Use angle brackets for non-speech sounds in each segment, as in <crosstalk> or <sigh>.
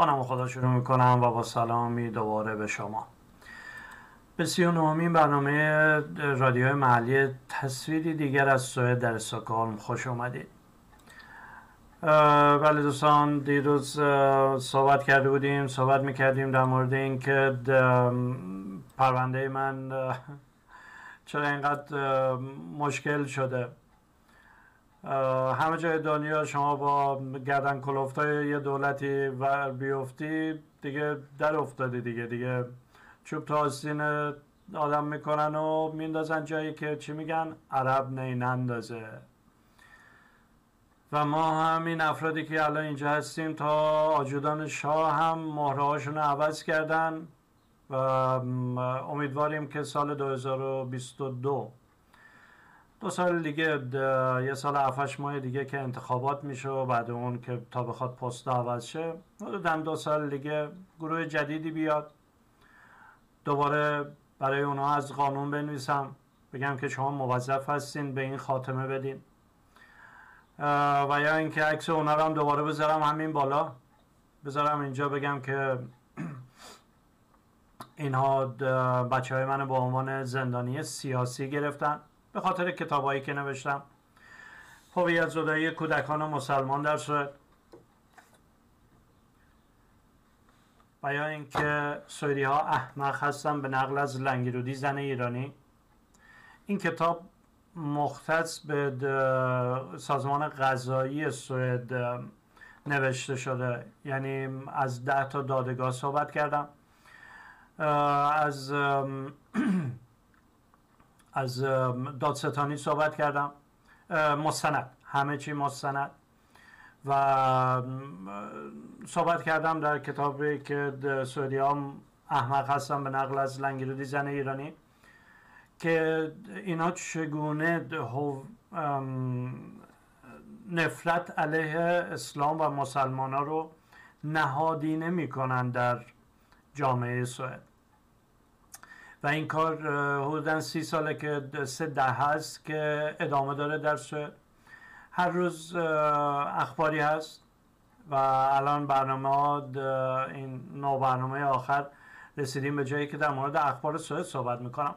با نام خدا شروع می‌کنم و با سلامی دوباره به شما. به سی و برنامه رادیو محلی تصویری دیگر از سوئد در استکهلم خوش اومدید. بله دوستان دیروز صحبت کرده بودیم صحبت می‌کردیم در مورد اینکه پرونده من چرا اینقدر مشکل شده. همه جای دنیا شما با گردن کلوفتای یه دولتی و بیفتی دیگه در افتادی دیگه دیگه چوب تا آستین آدم می‌کنن و میندازن جایی که چی میگن؟ عرب نندازه و ما هم این افرادی که الان اینجا هستیم تا آجودان شاه هم مهره رو عوض کردن و امیدواریم که سال 2022 دو سال دیگه یه سال هفتش ماه دیگه که انتخابات میشه و بعد اون که تا بخواد پست عوض شه. حدودا دو سال دیگه گروه جدیدی بیاد. دوباره برای اونها از قانون بنویسم. بگم که شما موظف هستین به این خاتمه بدین. و یا اینکه عکس اونا رو هم دوباره بذارم همین بالا. بذارم اینجا بگم که <clears throat> اینها بچه های من با عنوان زندانی سیاسی گرفتن. به خاطر کتابایی که نوشتم. هویت زدایی کودکان مسلمان در سوئد و یا اینکه سوئدی ها احمق هستن به نقل از لنگرودی زن ایرانی. این کتاب مختص به سازمان غذایی سوئد نوشته شده. یعنی از ده تا دادگاه صحبت کردم. از <clears throat> از دادستانی صحبت کردم. مستند. همه چی مستند. و صحبت کردم در کتابی که سعودی ها احمق هستن به نقل از لنگرودی زن ایرانی که اینا چگونه نفرت علیه اسلام و مسلمان ها رو نهادینه می‌کنن در جامعه سوئد. و این کار حدودا سی ساله که سه ده هست که ادامه داره در سوئد هر روز اخباری هست و الان برنامه این نو برنامه آخر رسیدیم به جایی که در مورد اخبار سوئد صحبت می‌کنم.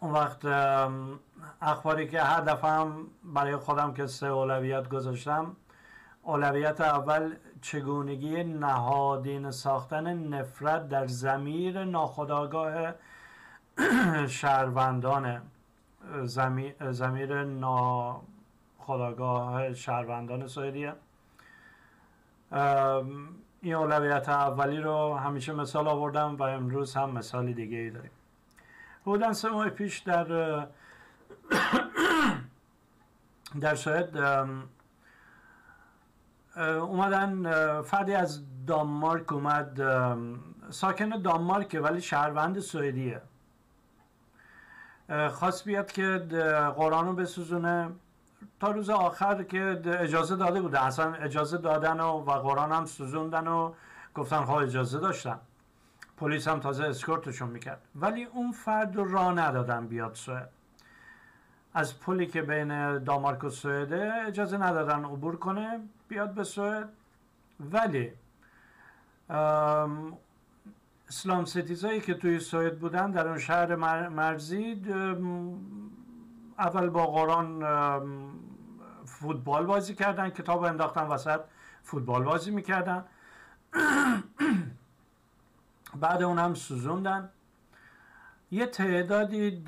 اون وقت اخباری که هر دفعه هم برای خودم که سه اولویت گذاشتم اولویت اول چگونگی نهادین ساختن نفرت در زمیر ناخداگاه شهروندان زمیر ناخداگاه شهروندان سوئدیه این اولویت اولی رو همیشه مثال آوردم و امروز هم مثالی دیگه ای داریم. بودن سه ماه پیش در <coughs> در سوئد اومدن فردی از دانمارک اومد. ساکن دانمارک ولی شهروند سوئدیه. خواست بیاد که قرآن رو بسوزونه. تا روز آخر که اجازه داده بوده. اصلا اجازه دادن و, و قرآن هم سوزوندن و گفتن خواه اجازه داشتن. پلیس هم تازه اسکورتشون می‌کرد. ولی اون فرد رو راه ندادن بیاد سوئد. از پلی که بین دانمارک و سوئده اجازه ندادن عبور کنه. بیاد به سوئد. ولی اسلام ستیزایی که توی سوئد بودن در اون شهر مرزی اول با قرآن فوتبال بازی کردن کتاب انداختن وسط فوتبال بازی می‌کردن. <clears throat> بعد اون هم سوزوندن. یه تعدادی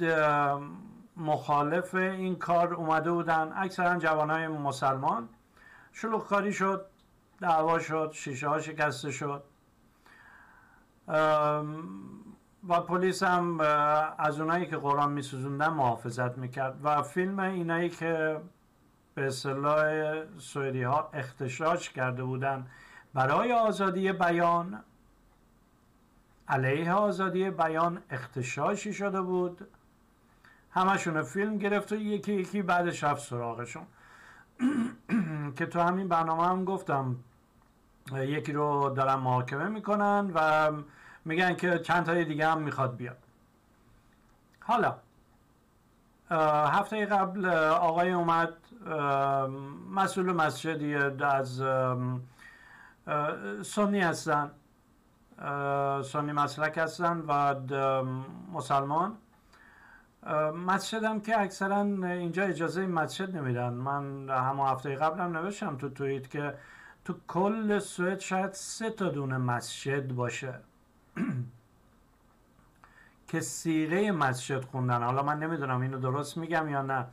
مخالف این کار اومده بودن. اکثرا جوانای مسلمان. شلوغکاری شد دعوا شد شیشه ها شکسته شد. و پلیس هم از اونایی که قرآن میسوزوندن محافظت می‌کرد. و فیلم اینایی که به اصطلاح سوئدی ها اختشاش کرده بودن برای آزادی بیان علیه آزادی بیان اختشاشی شده بود. همشون فیلم گرفت و یکی یکی بعدش رفت سراغشون. <clears throat> که تو همین برنامه هم گفتم یکی رو دارن محاکمه می‌کنن و میگن که چند تای دیگه هم می‌خواد بیاد. حالا هفته قبل آقای اومد مسئول مسجدی از سنی هستن سنی مسلک هستن و مسلمان. مسجدم که اکثرا اینجا اجازه مسجد نمیدن. من همه هفته قبلم نوشتم تو توییت که تو کل سوئد شاید سه تا دونه مسجد باشه. <clears throat> که سیغه مسجد خوندن. حالا من نمی‌دونم اینو درست میگم یا نه.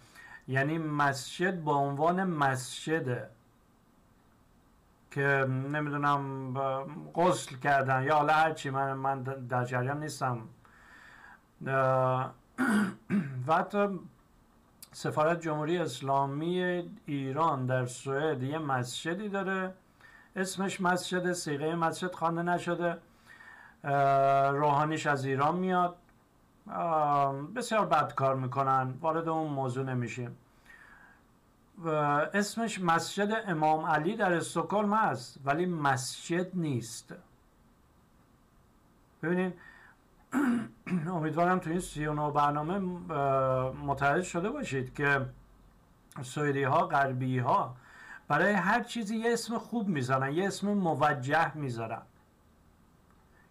یعنی مسجد با عنوان مسجده. که نمی‌دونم غسل کردن یا حالا هرچی من, من در جریان نیستم. و حتی سفارت جمهوری اسلامی ایران در سوئد یه مسجدی داره. اسمش مسجد سیغه مسجد خوانده نشده. روحانیش از ایران میاد. بسیار بد کار می‌کنن. وارد اون موضوع نمیشیم. اسمش مسجد امام علی در استکهلم هست ولی مسجد نیست. ببینید <clears throat> امیدوارم تو این سی برنامه متحد شده باشید که سویدی ها غربی ها برای هر چیزی یه اسم خوب می‌زنن یه اسم موجه می‌ذارن.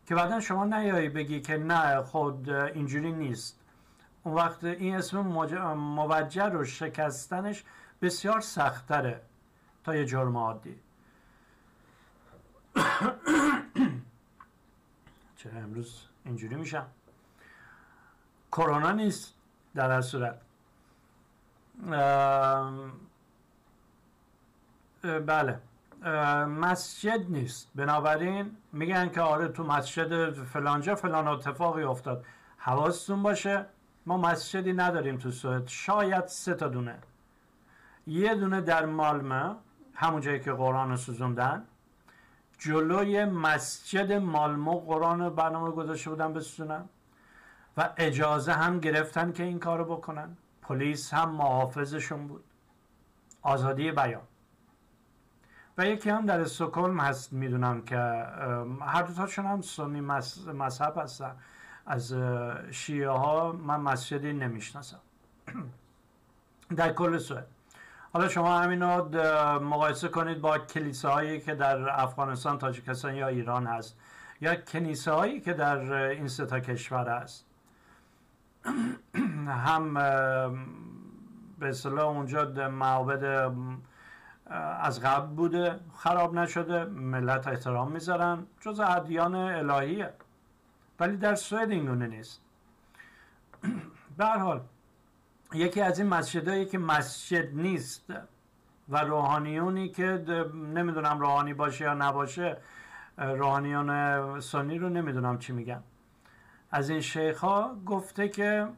که بعدا شما نیایی بگی که نه خود اینجوری نیست. اون وقت این اسم موجه رو شکستنش بسیار سختره تا یه جرم عادی. <clears throat> چرا امروز اینجوری میشم کرونا نیست در هر صورت. بله. مسجد نیست. بنابراین میگن که آره تو مسجد فلانجا فلان اتفاقی افتاد. حواستون باشه ما مسجدی نداریم تو سوئد. شاید سه تا دونه. یه دونه در مالمه همون جایی که قرآن رو سوزوندن. جلوی مسجد مالمو قرآن برنامه گذاشته بودن بسوزونن و اجازه هم گرفتن که این کارو بکنن. پلیس هم محافظشون بود. آزادی بیان. و یکی هم در استکهلم هست می‌دونم که هر دوتاشون هم سنی مذهب هستن. از شیعه ها من مسجدی نمی‌شناسم. <clears throat> در کل سوئد. حالا شما همین رو مقایسه کنید با کلیساهایی که در افغانستان تاجیکستان یا ایران هست یا کنیسه که در این سه تا کشور هست. <clears throat> هم به اصطلاح اونجا معابد از قبل بوده خراب نشده ملت احترام می‌ذارن جز ادیان الهیه. ولی در سوئد اینگونه نیست. <clears throat> به حال یکی از این مسجدهایی که مسجد نیست و روحانیونی که نمی‌دونم روحانی باشه یا نباشه روحانیون سنی رو نمی‌دونم چی میگن. از این شیخ ها گفته که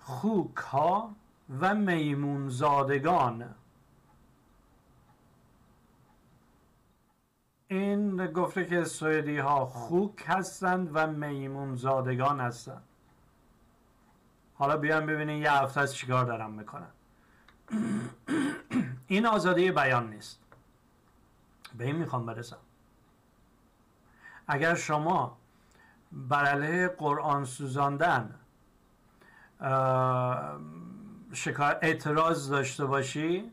خوک ها و میمون زادگان این گفته که سوئدی ها خوک هستند و میمون زادگان هستند. حالا بیان ببینین یه هفته از چیکار دارم می‌کنن <clears throat> این آزادی بیان نیست. به این می‌خوام برسم. اگر شما بر علیه قرآن سوزاندن اعتراض داشته باشی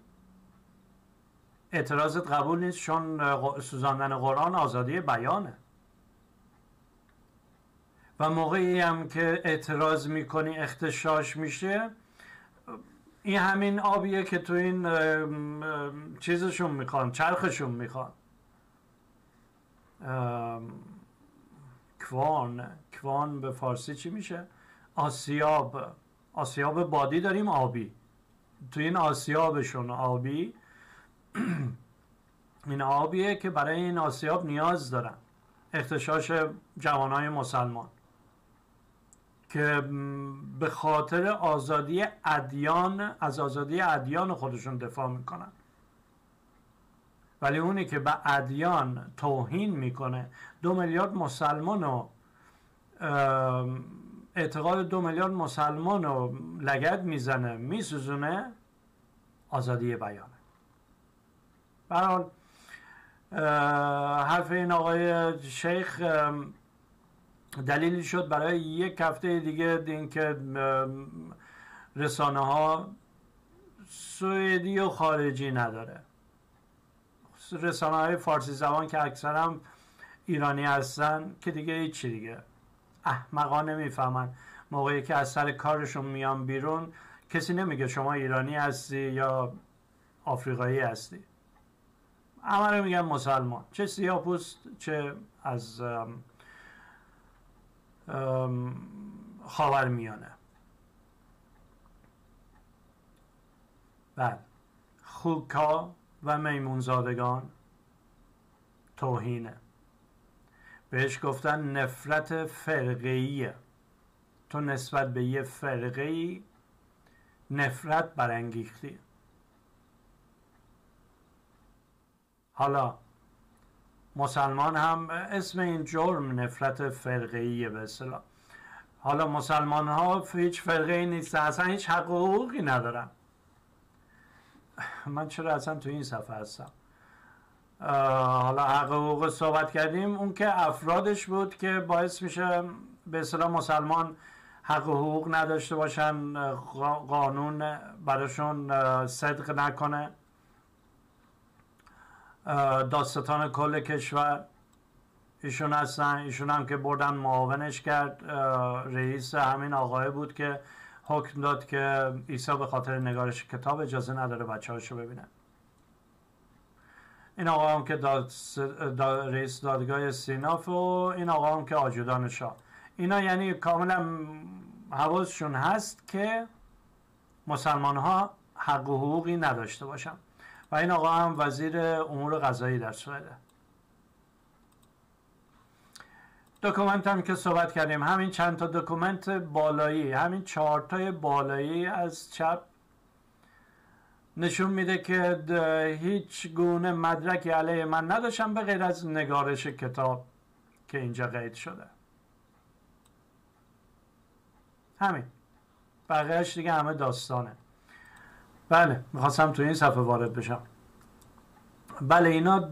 اعتراضت قبول نیست چون سوزاندن قرآن آزادی بیانه. و موقعی هم که اعتراض می‌کنی اختشاش میشه این همین آبیه که تو این چیزشون می‌خوان چرخشون می‌خوان. کوان کوان به فارسی چی میشه؟ آسیاب. آسیاب بادی داریم آبی. تو این آسیابشون آبی <clears throat> این آبیه که برای این آسیاب نیاز دارن. اختشاش جوانای مسلمان. که به خاطر آزادی ادیان از آزادی ادیان خودشون دفاع می‌کنن. ولی اونی که به ادیان توهین می‌کنه دو میلیارد مسلمان رو اعتقاد دو میلیارد مسلمان رو لگد می‌زنه میسوزونه آزادی بیانه. برحال حرف این آقای شیخ دلیلی شد برای یک هفته دیگه اینکه رسانه ها سوئدی و خارجی نداره. رسانه های فارسی زبان که اکثرا ایرانی هستن که دیگه هیچی دیگه. احمقا نمی‌فهمن. موقعی که از سر کارشون میان بیرون کسی نمیگه شما ایرانی هستی یا آفریقایی هستی. همه میگن مسلمان. چه سیاه پوست چه از خاور میانه. بعد خوکا و میمونزادگان توهینه. بهش گفتن نفرت فرقیه تو نسبت به یه فرقه نفرت برانگیختی. حالا مسلمان هم اسم این جرم نفرت فرقه به اصطلاح. حالا مسلمان ها هیچ فرقه نیست اصلا هیچ حقوقی ندارن. من چرا اصلا تو این صفحه هستم؟ حالا حق حقوق صحبت کردیم. اون که افرادش بود که باعث میشه به اصطلاح مسلمان حق و حقوق نداشته باشن قانون براشون صدق نکنه. داستان کل کشور. ایشون هستن. ایشون هم که بردن معاونش کرد. رئیس همین آقای بود که حکم داد که عیسی به خاطر نگارش کتاب اجازه نداره بچه هاشو ببینن. این آقا هم که داد رئیس دادگاه سیناف و این آقا هم که آجودان شاه. اینا یعنی کاملا حواسشون هست که مسلمان ها حق و حقوقی نداشته باشن. و این آقا هم وزیر امور غذایی در سوئده دکومنت هم که صحبت کردیم همین چند تا دکومنت بالایی همین چهارتای بالایی از چپ نشون میده که هیچ گونه مدرکی علیه من نداشتم به غیر از نگارش کتاب که اینجا قید شده. همین. بقیهش دیگه همه داستانه. بله می‌خواستم تو این صفحه وارد بشم. بله اینا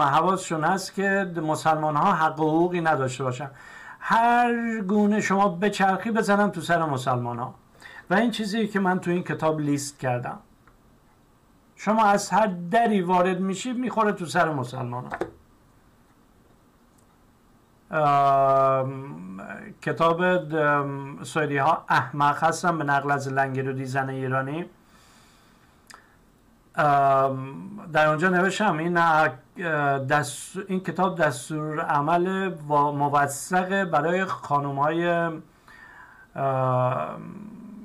حواسشون هست که مسلمان ها حق و حقوقی نداشته باشن. هر گونه شما به چرخی بزنن تو سر مسلمان ها و این چیزی که من تو این کتاب لیست کردم. شما از هر دری وارد میشید می‌خوره تو سر مسلمان ها کتاب سویدی ها احمق هستن به نقل از لنگرودی زن ایرانی. در اونجا نوشتم این این کتاب دستور عمل موثق برای خانوم های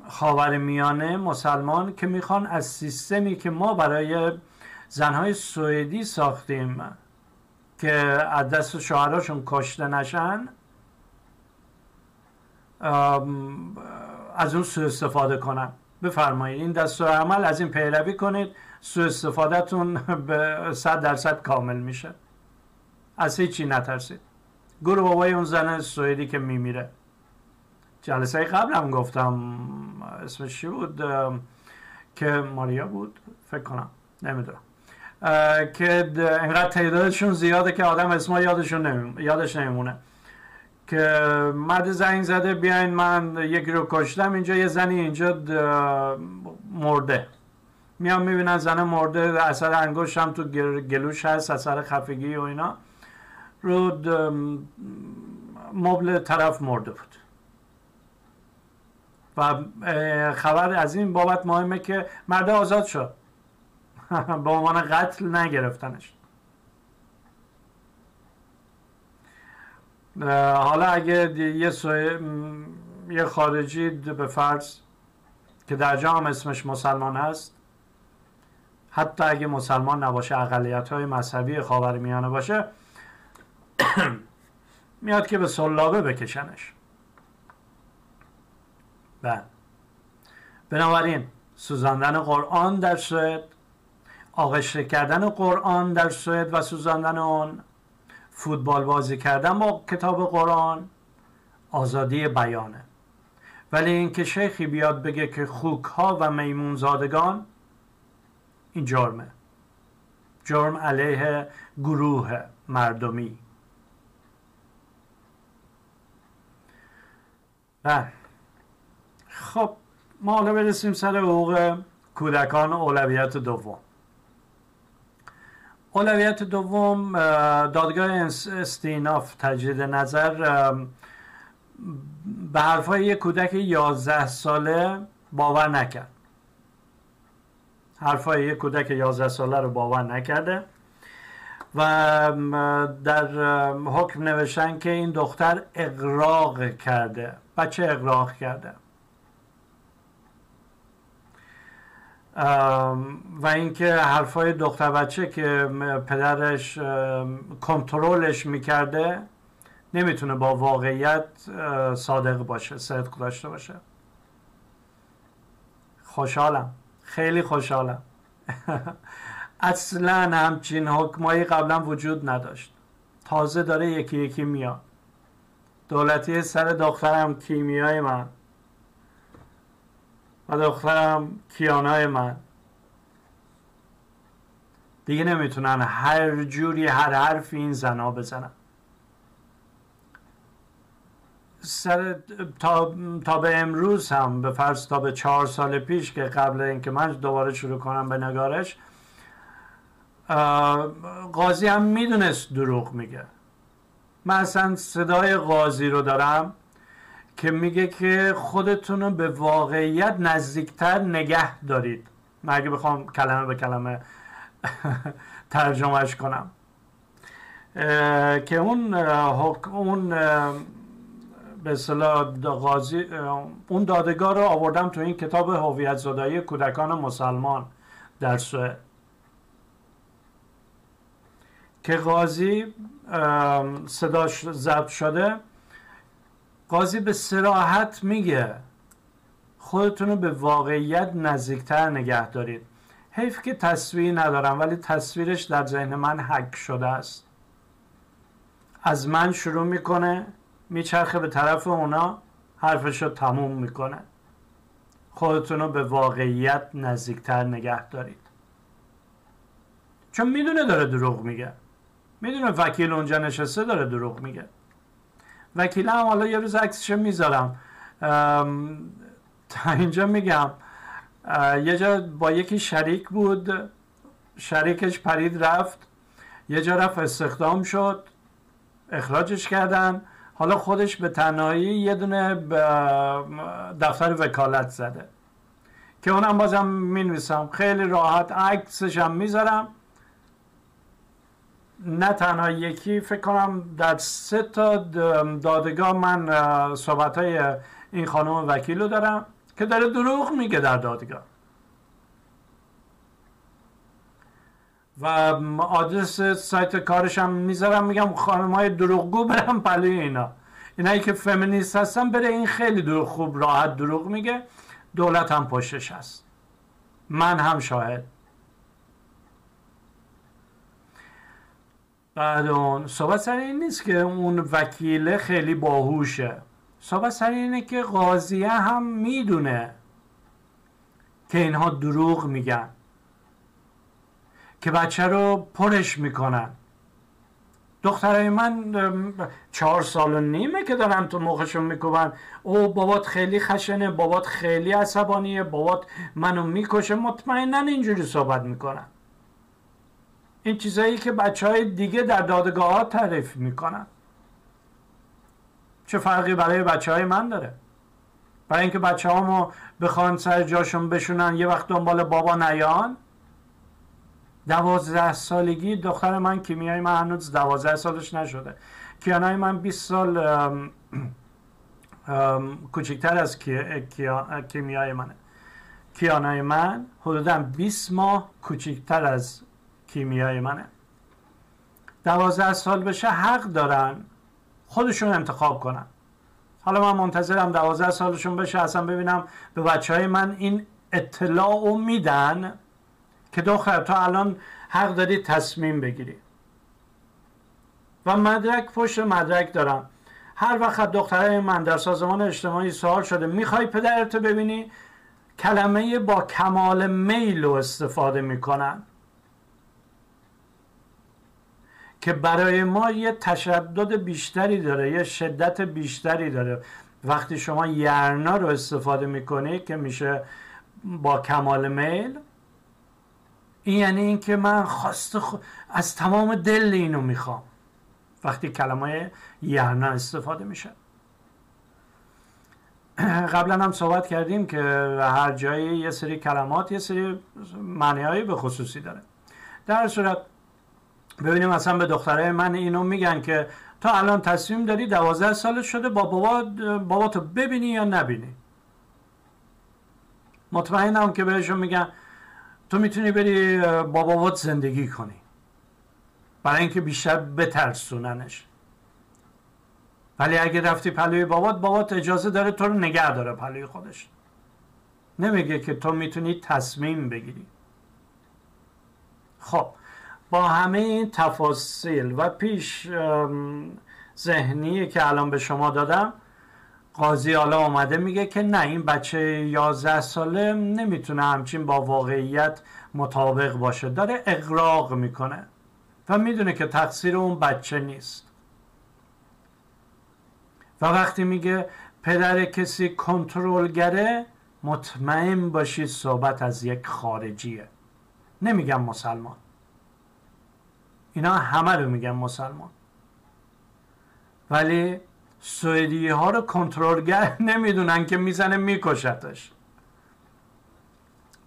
خاور میانه مسلمان که می‌خوان از سیستمی که ما برای زنهای سوئدی ساختیم که از دست شوهراشون کشته نشن از اون سوء استفاده کنن. بفرمایید این دستور عمل از این پیروی کنید. سوء استفادهتون به صد درصد کامل میشه. از هیچی نترسید. گروه بابای اون زن سوئدی که میمیره. جلسه قبل هم گفتم اسمش چی بود؟ که ماریا بود؟ فکر کنم. نمی‌دونم. که اینقدر تعدادشون زیاده که آدم اسما یادشون نمیم. یادش نمیمونه. که مرد زنگ زده بیاین من یکی رو کشتم اینجا یه زنی اینجا مرده. میام می‌بینن زن مرده اثر انگوش هم تو گلوش هست اثر خفگی و اینا. رو مبل طرف مرده بود. و خبر از این بابت مهمه که مرد آزاد شد. <laughs> به عنوان قتل نگرفتنش. حالا اگه یه, یه خارجی به فرض که در جا هم اسمش مسلمان هست حتی اگه مسلمان نباشه اقلیت های مذهبی خاورمیانه باشه <coughs> میاد که به سلابه بکشنش. بله. بنابراین سوزاندن قرآن در سوئد آغشته کردن قرآن در سوئد و سوزاندن آن فوتبال بازی کردن با کتاب قرآن آزادی بیانه. ولی اینکه شیخی بیاد بگه که خوک ها و میمون زادگان این جرمه. جرم علیه گروه مردمی. بله. خب ما حالا برسیم سر حقوق کودکان اولویت دوم. اولویت دوم دادگاه استیناف تجدید نظر به حرفای یک کودک 11 ساله باور نکرد. حرفای یک کودک 11 ساله رو باور نکرده. و در حکم نوشتن که این دختر اقراق کرده. بچه اقراق کرده؟ و اینکه حرفای دختر بچه که پدرش کنترلش می‌کرده نمی‌تونه با واقعیت صادق باشه صدق داشته باشه. خوشحالم. خیلی خوشحالم. اصلا همچین حکمایی قبلا وجود نداشت. تازه داره یکی یکی میاد. دولتی سر دخترم کیمیای من. و دخترم کیانای من. دیگه نمی‌تونن هر جوری هر حرفی این زنا بزنن. سر تا, تا به امروز هم به فرض تا به چهار سال پیش که قبل اینکه من دوباره شروع کنم به نگارش قاضی هم می‌دونست دروغ میگه. من اصلا صدای قاضی رو دارم که میگه که خودتون رو به واقعیت نزدیکتر نگه دارید. من اگه بخوام کلمه به کلمه <laughs> ترجمهش کنم. که اون اون به اصطلاح قاضی اون دادگاه رو آوردم تو این کتاب هویت زدایی کودکان مسلمان در سوئد. که قاضی صداش ضبط شده قاضی به سراحت میگه خودتون رو به واقعیت نزدیکتر نگه دارید. حیف که تصویر ندارم ولی تصویرش در ذهن من حک شده است. از من شروع می‌کنه میچرخه به طرف اونا حرفش رو تموم می‌کنه. خودتون رو به واقعیت نزدیکتر نگه دارید. چون می‌دونه داره دروغ میگه. می‌دونه وکیل اونجا نشسته داره دروغ میگه. وکیل هم حالا یه روز عکسش می‌ذارم. تا اینجا میگم. یه جا با یکی شریک بود. شریکش پرید رفت. یه جا رفت استخدام شد. اخراجش کردن. حالا خودش به تنهایی یه دونه دفتر وکالت زده. که اونم بازم می خیلی راحت عکسش هم می‌ذارم. نه تنها یکی فکر کنم در سه تا دادگاه من صحبت های این خانم وکیل رو دارم که داره دروغ میگه در دادگاه. و آدرس سایت کارش هم می‌ذارم میگم خانم های دروغگو برم پلوی اینا. اینایی که فمینیست هستن بره این خیلی دروغ خوب راحت دروغ میگه. دولت هم پشتش هست. من هم شاهد. بعد اون صحبت سر این نیست که اون وکیله خیلی باهوشه. صحبت سر اینه که قاضیه هم می‌دونه که اینها دروغ میگن. که بچه رو پرش می‌کنن. دخترای من چهار سال و نیمه که دارن تو مخشون میکوبن. او بابات خیلی خشنه بابات خیلی عصبانیه بابات منو می‌کشه مطمئنا اینجوری صحبت می‌کنن. این چیزایی که بچه های دیگه در دادگاه ها تعریف می‌کنن. چه فرقی برای بچه های من داره؟ برای اینکه بچه هامو بخوان سر جاشون بشونن یه وقت دنبال بابا نیان؟ دوازده سالگی دختر من کیمیای من هنوز دوازده سالش نشده. کیانای من 20 سال کوچکتر از کیمیای منه. کیانای من حدودا 20 ماه کوچکتر از کیمیای منه. دوازده سال بشه حق دارن خودشون انتخاب کنن. حالا من منتظرم دوازده سالشون بشه اصلا ببینم به بچه های من این اطلاع میدن. که دختر تو الان حق داری تصمیم بگیری. و مدرک پشت مدرک دارم. هر وقت دخترای من در سازمان اجتماعی سوال شده می‌خوای پدرتو ببینی؟ کلمه با کمال میل رو استفاده می‌کنن. که برای ما یه تشدد بیشتری داره یه شدت بیشتری داره. وقتی شما یرنا رو استفاده می‌کنی که میشه با کمال میل این یعنی اینکه من خواست از تمام دل اینو می‌خوام. وقتی کلمه یرنا استفاده میشه. قبلا هم صحبت کردیم که هر جایی یه سری کلمات یه سری معنی به خصوصی داره. در صورت ببینیم مثلا به دختره من اینو میگن که تا الان تصمیم داری دوازده سال شده با بابا بابا تو ببینی یا نبینی؟ مطمئنم که بهشون میگن تو می‌تونی بری با بابات زندگی کنی. برای اینکه بیشتر بترسوننش. ولی اگه رفتی پلوی بابات بابات اجازه داره تو رو نگه داره پلوی خودش. نمیگه که تو می‌تونی تصمیم بگیری. خب با همه این تفاصیل و پیش ذهنی که الان به شما دادم قاضی حالا اومده میگه که نه این بچه 11 ساله نمی‌تونه همچین با واقعیت مطابق باشه. داره اقراق می‌کنه و می‌دونه که تقصیر اون بچه نیست. و وقتی میگه پدر کسی کنترلگره مطمئن باشید صحبت از یک خارجیه. نمیگم مسلمان. اینا همه رو میگن مسلمان. ولی سوئدی ها رو کنترلگر <laughs> نمی‌دونن که می‌زنه میکشتش.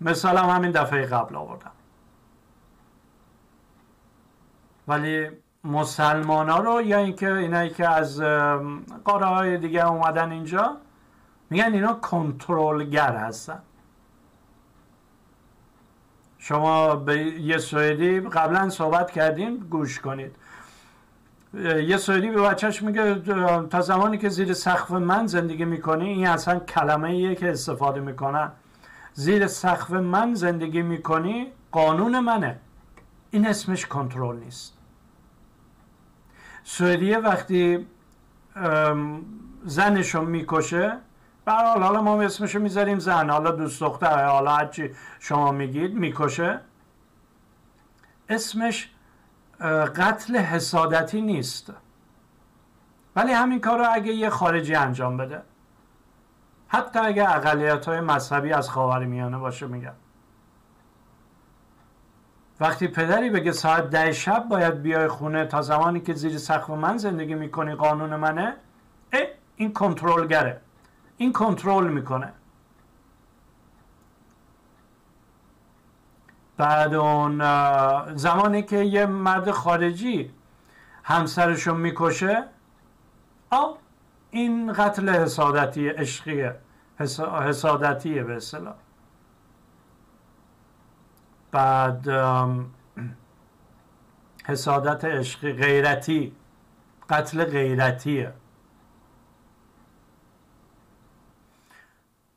مثال هم همین دفعه قبل آوردم. ولی مسلمان ها رو یا اینکه اینایی که از قاره های دیگه اومدن اینجا میگن اینا کنترلگر هستن. شما به یه سوئدی قبلا صحبت کردیم گوش کنید. یه سوئدی به بچهش میگه تا زمانی که زیر سقف من زندگی می‌کنی این اصلا کلمه ایه که استفاده می‌کنن زیر سقف من زندگی می‌کنی قانون منه. این اسمش کنترل نیست. سوئدیه وقتی زنشو می‌کشه برحال حالا ما اسمشو می‌ذاریم زن. حالا دوست دختر حالا هرچی شما میگید می‌کشه. اسمش قتل حسادتی نیست. ولی همین کار رو اگه یه خارجی انجام بده. حتی اگه اقلیت های مذهبی از خاور میانه باشه میگم وقتی پدری بگه ساعت ده شب باید بیای خونه تا زمانی که زیر سقف من زندگی می‌کنی قانون منه اه این کنترلگره. این کنترل می‌کنه. بعد اون زمانی که یه مرد خارجی همسرشو می‌کشه آه این قتل حسادتی عشقیه حسادتیه به اصطلاح. بعد حسادت عشقی غیرتی قتل غیرتیه.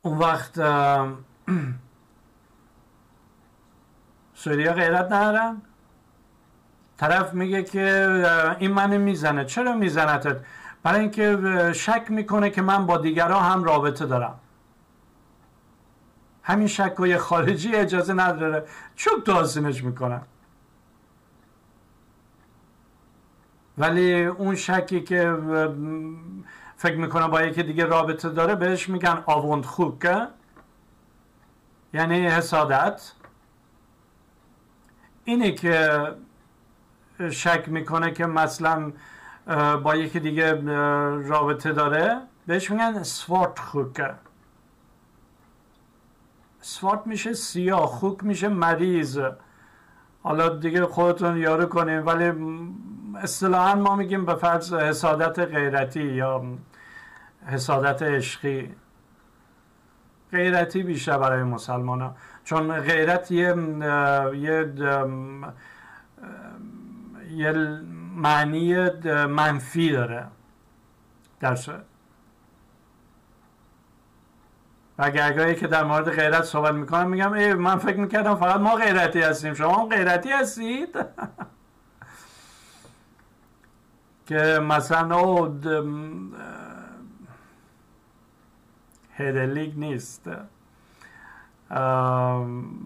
اون وقت سوریا غیرت ندارن؟ طرف میگه که این منو می‌زنه. چرا میزنتت؟ برای اینکه شک می‌کنه که من با دیگران هم رابطه دارم. همین شک و یه خارجی اجازه نداره. چوب تو آسیمش می‌کنن. ولی اون شکی که فکر می‌کنه با یکی دیگه رابطه داره بهش میگن آوند خوکه یعنی حسادت. اینه که شک می‌کنه که مثلا با یکی دیگه رابطه داره. بهش میگن سوارت خوکه سوارت میشه سیاه خوک میشه مریض. حالا دیگه خودتون یارو کنیم ولی اصطلاحا ما میگیم به فرض حسادت غیرتی یا حسادت عشقی. غیرتی بیشتر برای مسلمان ها چون غیرت یه یه یه معنی منفی داره در و گرگاهی که در مورد غیرت صحبت می‌کنم میگم ای من فکر می‌کردم فقط ما غیرتی هستیم. شما هم غیرتی هستید؟ <laughs> که مثلا او هدلیگ نیست.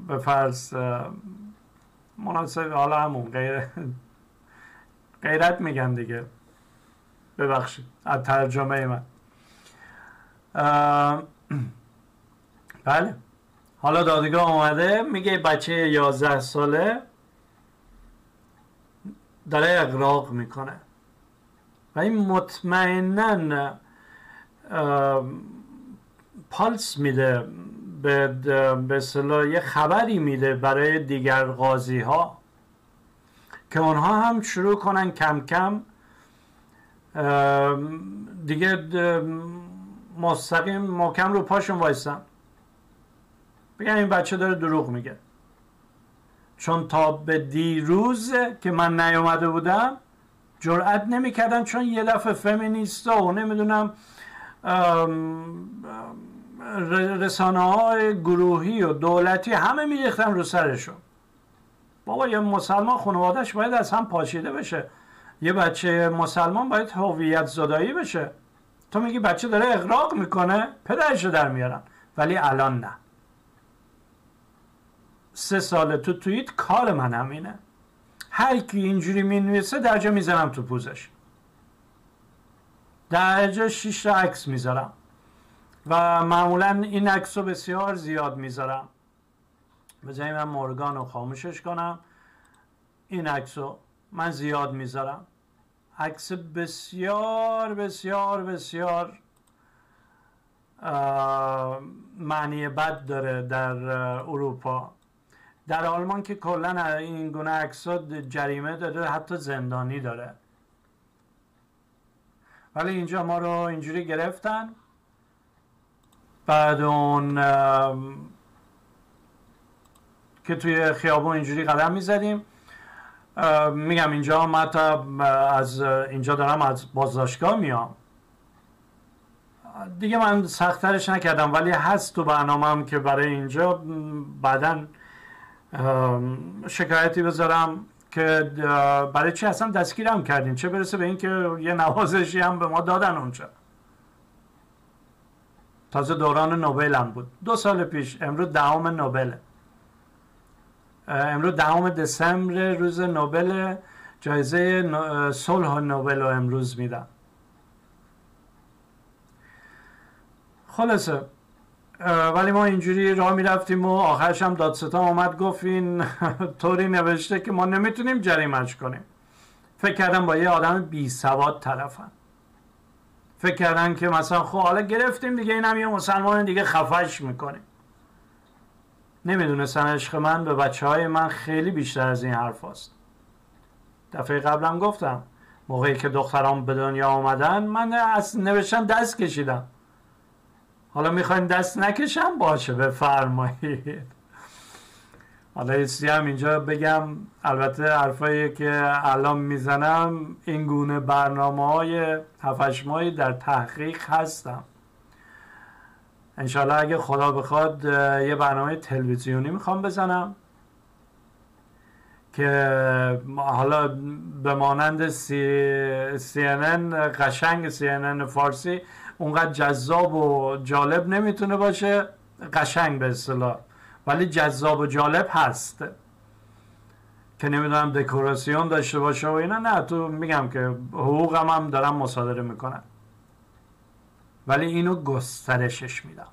به فرض مناسب حالا همون غیر غیرت میگن دیگه. ببخشید از ترجمه من. بله. حالا دادگاه اومده میگه بچه یازده ساله داره اقراق می‌کنه. و این مطمئنا پالس میده به به یه خبری میده برای دیگر قاضی ها که اونها هم شروع کنن کم کم دیگه مستقیم محکم رو پاشون وایستن. بگن این بچه داره دروغ میگه. چون تا به دیروز که من نیومده بودم جرأت نمی‌کردن چون یه دفعه فمینیستا و نمی‌دونم رسانه های گروهی و دولتی همه میریختن رو سرشون بابا یه مسلمان خانوادهش باید از هم پاشیده بشه. یه بچه مسلمان باید هویت زدایی بشه. تو میگی بچه داره اقراق می‌کنه پدرش در میارن ولی الان نه. سه سال تو توییت کار من همینه هر کی اینجوری می‌نویسه درجا می‌زنم تو پوزش. درجا شیش عکس می‌ذارم. و معمولا این عکس رو بسیار زیاد می‌ذارم. بذاری من مورگان رو خاموشش کنم این عکس رو من زیاد می‌ذارم. عکس بسیار بسیار بسیار معنی بد داره در اروپا. در آلمان که کلا این گونه عکس جریمه داره حتی زندانی داره. ولی اینجا ما رو اینجوری گرفتن. بعد اون که توی خیابون اینجوری قدم می‌زدیم. میگم اینجا من از اینجا دارم از بازداشتگاه میام. دیگه من سختترش نکردم ولی هست تو برنامه که برای اینجا بعدا شکایتی بذارم که برای چی اصلا دستگیرم کردین؟ چه برسه به اینکه یه نوازشی هم به ما دادن اونجا. تازه دوران نوبل هم بود. دو سال پیش. امروز دهم نوبل. امروز دهم دسامبر روز نوبل. جایزه صلح نوبل رو امروز میدم. خلاصه. ولی ما اینجوری راه می‌رفتیم و آخرش هم دادستان اومد گفت این <laughs> طوری نوشته که ما نمی‌تونیم جریمش کنیم. فکر کردم با یه آدم بی سواد طرفن فکر کردن که مثلا خب حالا گرفتیم دیگه این هم یه مسلمان دیگه خفش می‌کنیم نمی‌دونستن عشق من به بچه های من خیلی بیشتر از این حرف هست. دفعه قبلم گفتم موقعی که دخترام به دنیا آمدن من از نوشتن دست کشیدم. حالا می‌خواین دست نکشم؟ باشه بفرمایید. حالا ایستی هم اینجا بگم. البته حرفایی که الان می‌زنم این گونه برنامه های هفشمایی در تحقیق هستم. انشالله اگه خدا بخواد یه برنامه تلویزیونی می‌خوام بزنم که حالا به مانند سی, سی قشنگ سی فارسی اونقدر جذاب و جالب نمی‌تونه باشه. قشنگ به اصطلاح. ولی جذاب و جالب هست. که نمی‌دونم دکوراسیون داشته باشه و اینا نه تو میگم که حقوقم هم دارم مصادره می‌کنم. ولی اینو گسترشش میدم.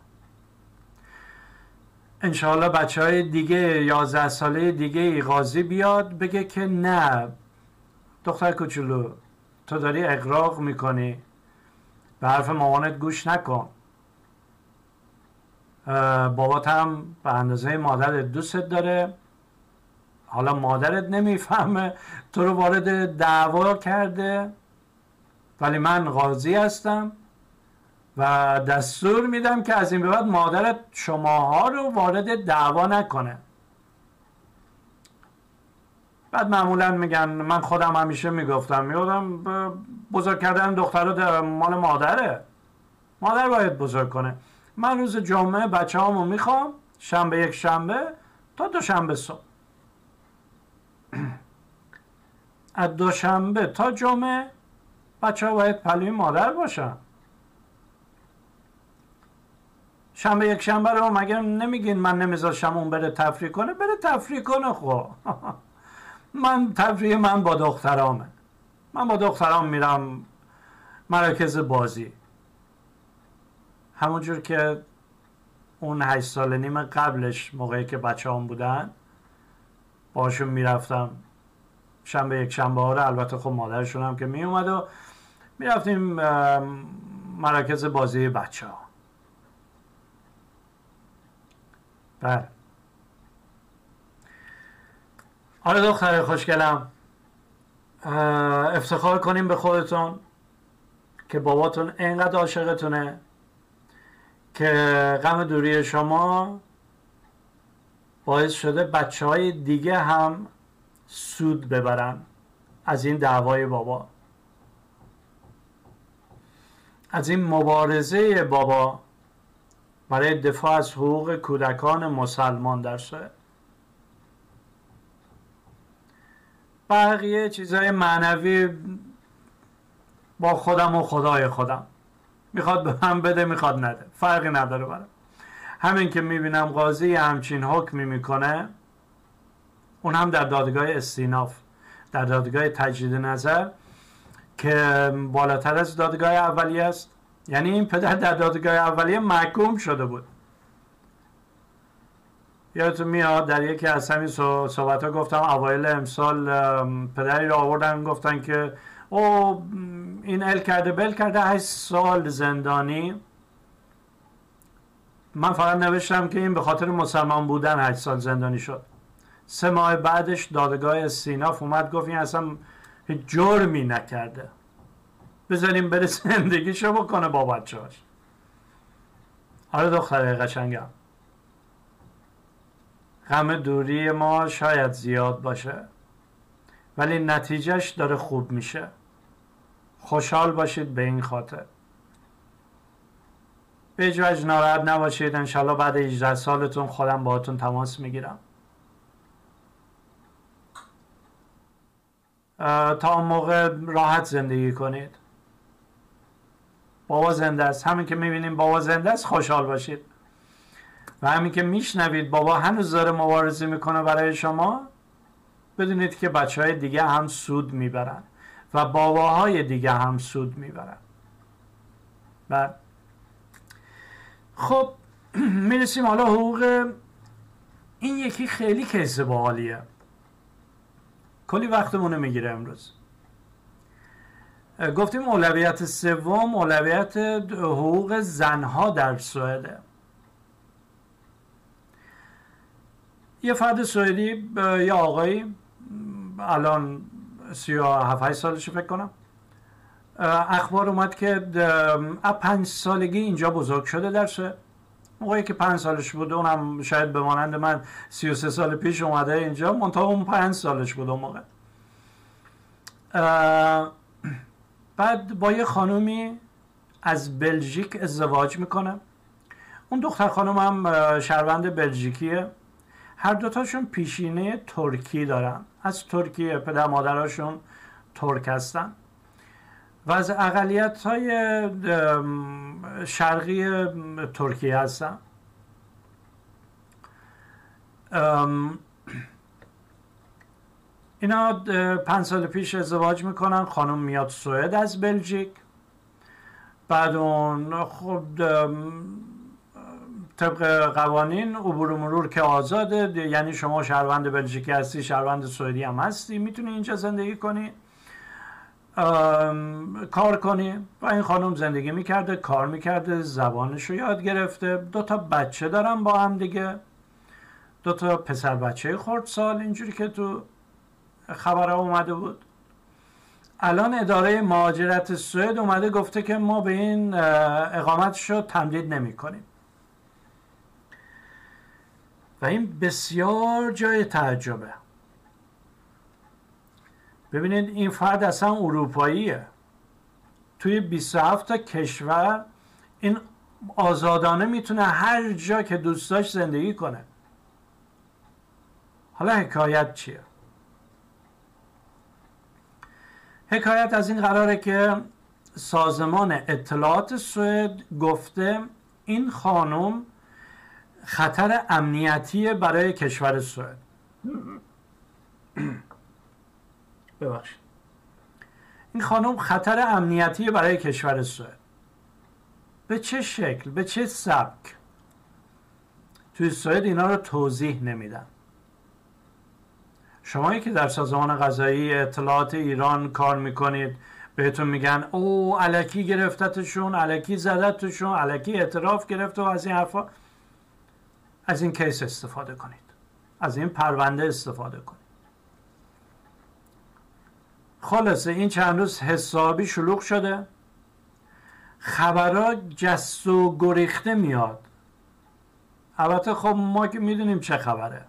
انشاءالله بچه های دیگه یازده ساله دیگه قاضی بیاد بگه که نه دختر کوچولو تو داری اقراق می‌کنی. به حرف مامانت گوش نکن. بابات هم به اندازه مادرت دوستت داره. حالا مادرت نمی‌فهمه. تو رو وارد دعوا کرده. ولی من قاضی هستم و دستور میدم که از این به بعد مادرت شماها رو وارد دعوا نکنه. بعد معمولا میگن من خودم همیشه می‌گفتم می‌گفتم بزرگ کردن دختر مال مادره. مادر باید بزرگ کنه. من روز جمعه بچه هامو می‌خوام شنبه یک شنبه تا دوشنبه صبح. از دوشنبه تا جمعه بچه ها باید پلوی مادر باشن. شنبه یک شنبه رو مگه نمیگین من نمیذاشم اون بره تفریح کنه؟ بره تفریح کنه خب. <laughs> من تفریح من با دخترامه. من با دخترام میرم مراکز بازی. همونجور که اون هشت سال نیم قبلش موقعی که بچه هم بودن باشون می‌رفتم شنبه یک شنبه ها البته خب مادرشون هم که می اومد و می‌رفتیم مراکز بازی بچه ها. بله. آره دختر خوشگلم. افتخار کنیم به خودتون که باباتون اینقدر عاشقتونه. که غم دوری شما باعث شده بچه های دیگه هم سود ببرن از این دعوای بابا. از این مبارزه بابا برای دفاع از حقوق کودکان مسلمان در بقیه چیزهای معنوی با خودم و خدای خودم. می‌خواد به من بده می‌خواد نده. فرقی نداره برم همین که می‌بینم قاضی همچین حکمی می‌کنه اون هم در دادگاه استیناف در دادگاه تجدید نظر که بالاتر از دادگاه اولیه است. یعنی این پدر در دادگاه اولیه محکوم شده بود. یادتون میاد در یکی از همین صحبت ها گفتم اوایل امسال پدری رو آوردن گفتن که او این ال کرده بل کرده هشت سال زندانی. من فقط نوشتم که این به خاطر مسلمان بودن هشت سال زندانی شد. سه ماه بعدش دادگاه سیناف اومد گفت این اصلا جرمی نکرده. بذاریم بره <laughs> زندگیشو بکنه با بچه هاش آره دختره قشنگم. غم دوری ما شاید زیاد باشه ولی نتیجهش داره خوب میشه. خوشحال باشید به این خاطر. به وجه ناراحت نباشید انشالله بعد 18 سالتون خودم باهاتون تماس می‌گیرم. تا اون موقع راحت زندگی کنید. بابا زنده است. همین که می‌بینیم بابا زنده است خوشحال باشید. و همین که میشنوید بابا هنوز داره مبارزه می‌کنه برای شما بدونید که بچه های دیگه هم سود می‌برن. و باباهای دیگه هم سود می‌برن و خب می‌رسیم حالا حقوق این یکی خیلی کیس باحالیه. کلی وقتمونه می‌گیره امروز. گفتیم اولویت سوم اولویت حقوق زنها در سوئده. یه فرد سوئدی یه آقایی الان سی و هفت سالش فکر کنم. اخبار اومد که پنج سالگی اینجا بزرگ شده در سوئد موقعی که پنج سالش بود اونم شاید به مانند من سی و سه سال پیش اومده اینجا منتها اون پنج سالش بود اون موقع. بعد با یه خانومی از بلژیک ازدواج می‌کنه. اون دختر خانم هم شهروند بلژیکیه. هر دوتاشون پیشینه ترکی دارن. از ترکیه پدر مادراشون ترک هستن. و از اقلیت های شرقی ترکیه هستن. اینا پنج سال پیش ازدواج می‌کنن. خانم میاد سوئد از بلژیک. بعد اون خب طبق قوانین عبور مرور که آزاده یعنی شما شهروند بلژیکی هستی شهروند سوئدی هم هستی می‌تونی اینجا زندگی کنی کار کنی. و این خانم زندگی می‌کرده کار می‌کرده زبانش رو یاد گرفته. دو تا بچه دارم با هم دیگه. دو تا پسر بچه خورد سال اینجوری که تو خبر اومده بود. الان اداره مهاجرت سوئد اومده گفته که ما به این اقامتش رو تمدید نمی کنیم و این بسیار جای تعجبه. ببینید این فرد اصلا اروپاییه. توی 27 تا کشور این آزادانه می‌تونه هر جا که دوست داشت زندگی کنه. حالا حکایت چیه؟ حکایت از این قراره که سازمان اطلاعات سوئد گفته این خانم خطر امنیتی برای کشور سوئد. ببخشید. این خانم خطر امنیتی برای کشور سوئد. به چه شکل به چه سبک؟ توی سوئد اینا رو توضیح نمیدن. شمایی که در سازمان غذایی اطلاعات ایران کار می‌کنید بهتون میگن او علکی گرفتتشون علکی زدتشون علکی اعتراف گرفت و از این حرفا. از این کیس استفاده کنید. از این پرونده استفاده کنید. خلاصه این چند روز حسابی شلوغ شده. خبرها جست و گریخته میاد. البته خب ما که می‌دونیم چه خبره.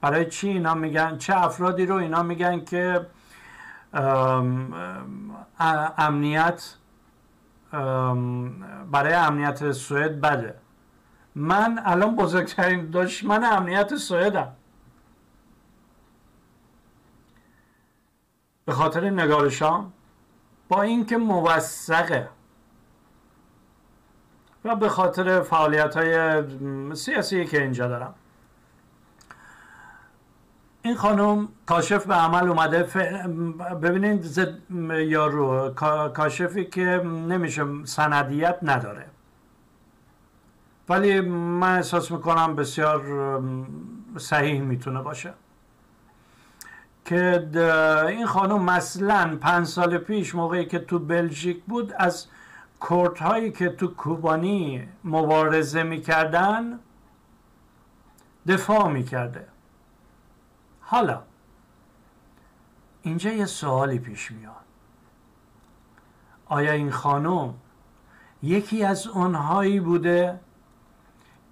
برای چی اینا میگن؟ چه افرادی رو اینا میگن که امنیت برای امنیت سوئد بده. من الان بزرگترین دشمن امنیت سوئدم. به خاطر نگارشان با اینکه موثقه و به خاطر فعالیت های سیاسی که اینجا دارم. این خانم کاشف به عمل اومده. ببینید زد یارو کاشفی که نمیشه سندیت نداره. ولی من احساس می‌کنم بسیار صحیح می‌تونه باشه. که این خانم مثلا پنج سال پیش موقعی که تو بلژیک بود از کورت هایی که تو کوبانی مبارزه می‌کردن دفاع می‌کرده. حالا اینجا یه سوالی پیش میاد. آیا این خانم یکی از اونهایی بوده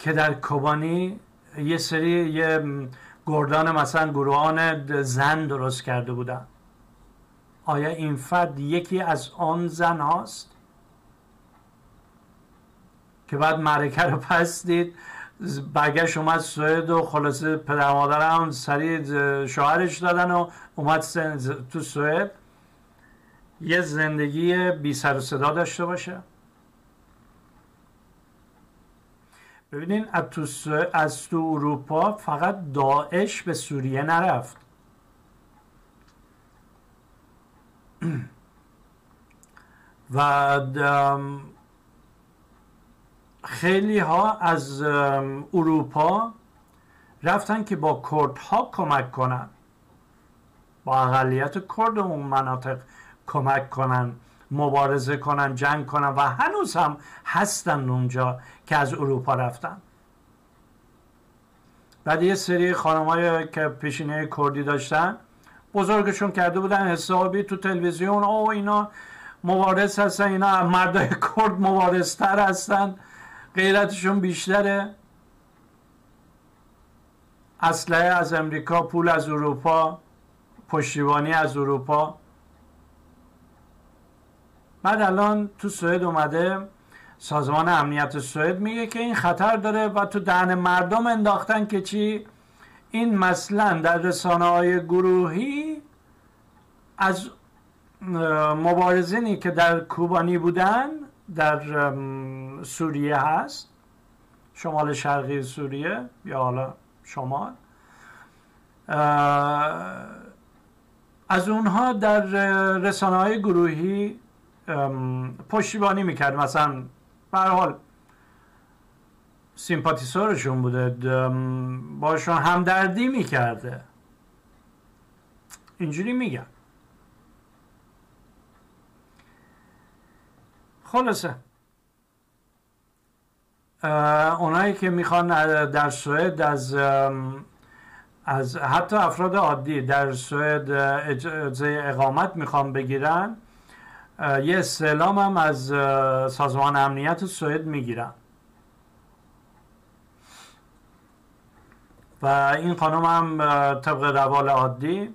که در کوبانی یه سری یه گردان مثلا گروهان زن درست کرده بودن. آیا این فرد یکی از آن زن هاست؟ که بعد معرکه رو پس دید برگشت اومد سوئد و خلاصه پدر مادر هم سریع شوهرش دادن و اومد تو سوئد. یه زندگی بی سر و صدا داشته باشه. ببینین از تو, اروپا فقط داعش به سوریه نرفت. <clears throat> و خیلی ها از اروپا رفتن که با کرد ها کمک کنن. با اقلیت کرد اون مناطق کمک کنن. مبارزه کنن جنگ کنن و هنوز هم هستن اونجا که از اروپا رفتن. بعد یه سری خانمایی که پیشینه کردی داشتن بزرگشون کرده بودن حسابی تو تلویزیون او اینا مبارز هستن اینا مردای کرد مبارزتر هستن غیرتشون بیشتره. اسلحه از امریکا پول از اروپا پشتیبانی از اروپا. بعد الان تو سوئد اومده سازمان امنیت سوئد میگه که این خطر داره و تو دهن مردم انداختن که چی؟ این مثلا در رسانه های گروهی از مبارزینی که در کوبانی بودن در سوریه هست شمال شرقی سوریه یا حالا شمال از اونها در رسانه های گروهی پشتیبانی می‌کرد. مثلا به حال سیمپاتیسورشون بوده. باشون همدردی می‌کرده. اینجوری میگن. خلاصه. اونایی که می‌خوان در سوئد از از حتی افراد عادی در سوئد اجازه اقامت می‌خوان بگیرن. یه استعلام هم از سازمان امنیت سوئد می‌گیرن و این خانم هم طبق روال عادی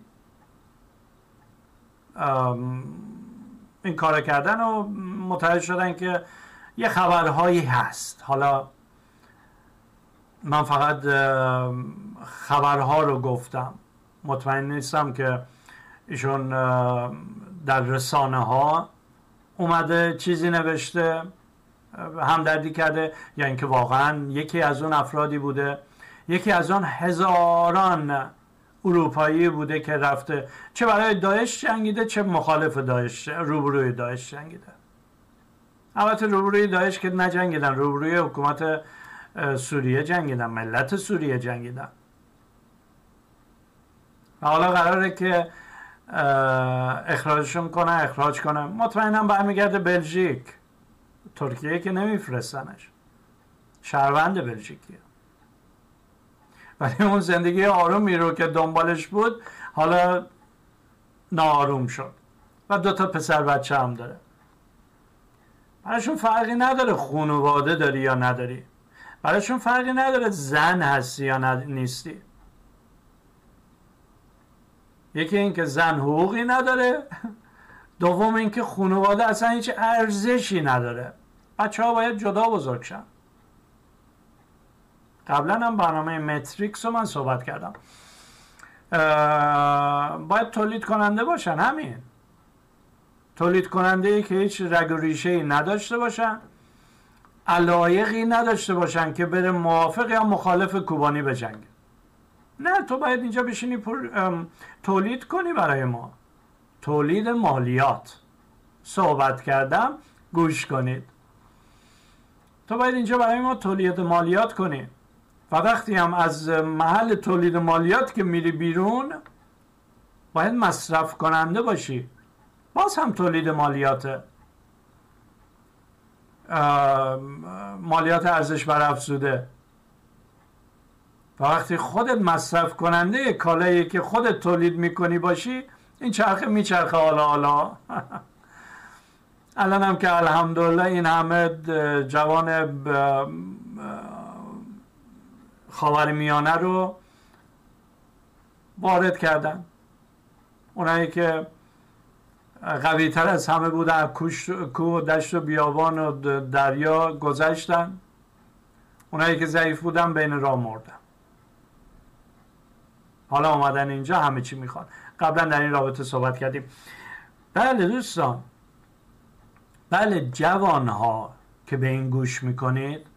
این کار کردن و متوجه شدن که یه خبرهایی هست. حالا من فقط خبرها رو گفتم. مطمئن نیستم که ایشون در رسانه ها اومده چیزی نوشته همدردی کرده یا اینکه واقعا یکی از اون افرادی بوده. یکی از اون هزاران اروپایی بوده که رفته. چه برای داعش جنگیده چه مخالف داعش روبروی داعش جنگیده. البته روبروی داعش که نجنگیدن روبروی حکومت سوریه جنگیدن ملت سوریه جنگیدن. حالا قراره که اخراجشون کنه اخراج کنه. مطمئنا برمیگرده بلژیک. ترکیه که نمیفرستنش. شهروند بلژیکیه. ولی اون زندگی آرومی رو که دنبالش بود حالا ناآروم شد. و دو تا پسر بچه هم داره. برایشون فرقی نداره خانواده داری یا نداری. برایشون فرقی نداره زن هستی یا نیستی. یکی اینکه زن حقوقی نداره دوم اینکه خانواده اصلا هیچ ارزشی نداره. بچه ها باید جدا بزرگ شن. قبلا هم برنامه متریکس رو من صحبت کردم. باید تولید کننده باشن همین. تولید کننده ای که هیچ رگ و ریشه ای نداشته باشن علایقی نداشته باشن که بره موافق یا مخالف کوبانی بجنگه نه تو باید اینجا بشینی تولید کنی برای ما. تولید مالیات. صحبت کردم گوش کنید. تو باید اینجا برای ما تولید مالیات کنی. و وقتی هم از محل تولید مالیات که میری بیرون باید مصرف کننده باشی. باز هم تولید مالیات مالیات ارزش بر افزوده و وقتی خودت مصرف کننده کالایی که خودت تولید می‌کنی باشی این چرخه میچرخه. حالا حالا. <laughs> الان هم که الحمدلله این همه جوان خاور میانه رو وارد کردن. اونایی که قوی تر از همه بودن کوه دشت و بیابان و دریا گذشتن. اونایی که ضعیف بودن بین راه مردن. حالا آمدن اینجا همه چی می‌خوان. قبلا در این رابطه صحبت کردیم. بله دوستان. بله جوان ها که به این گوش می‌کنید.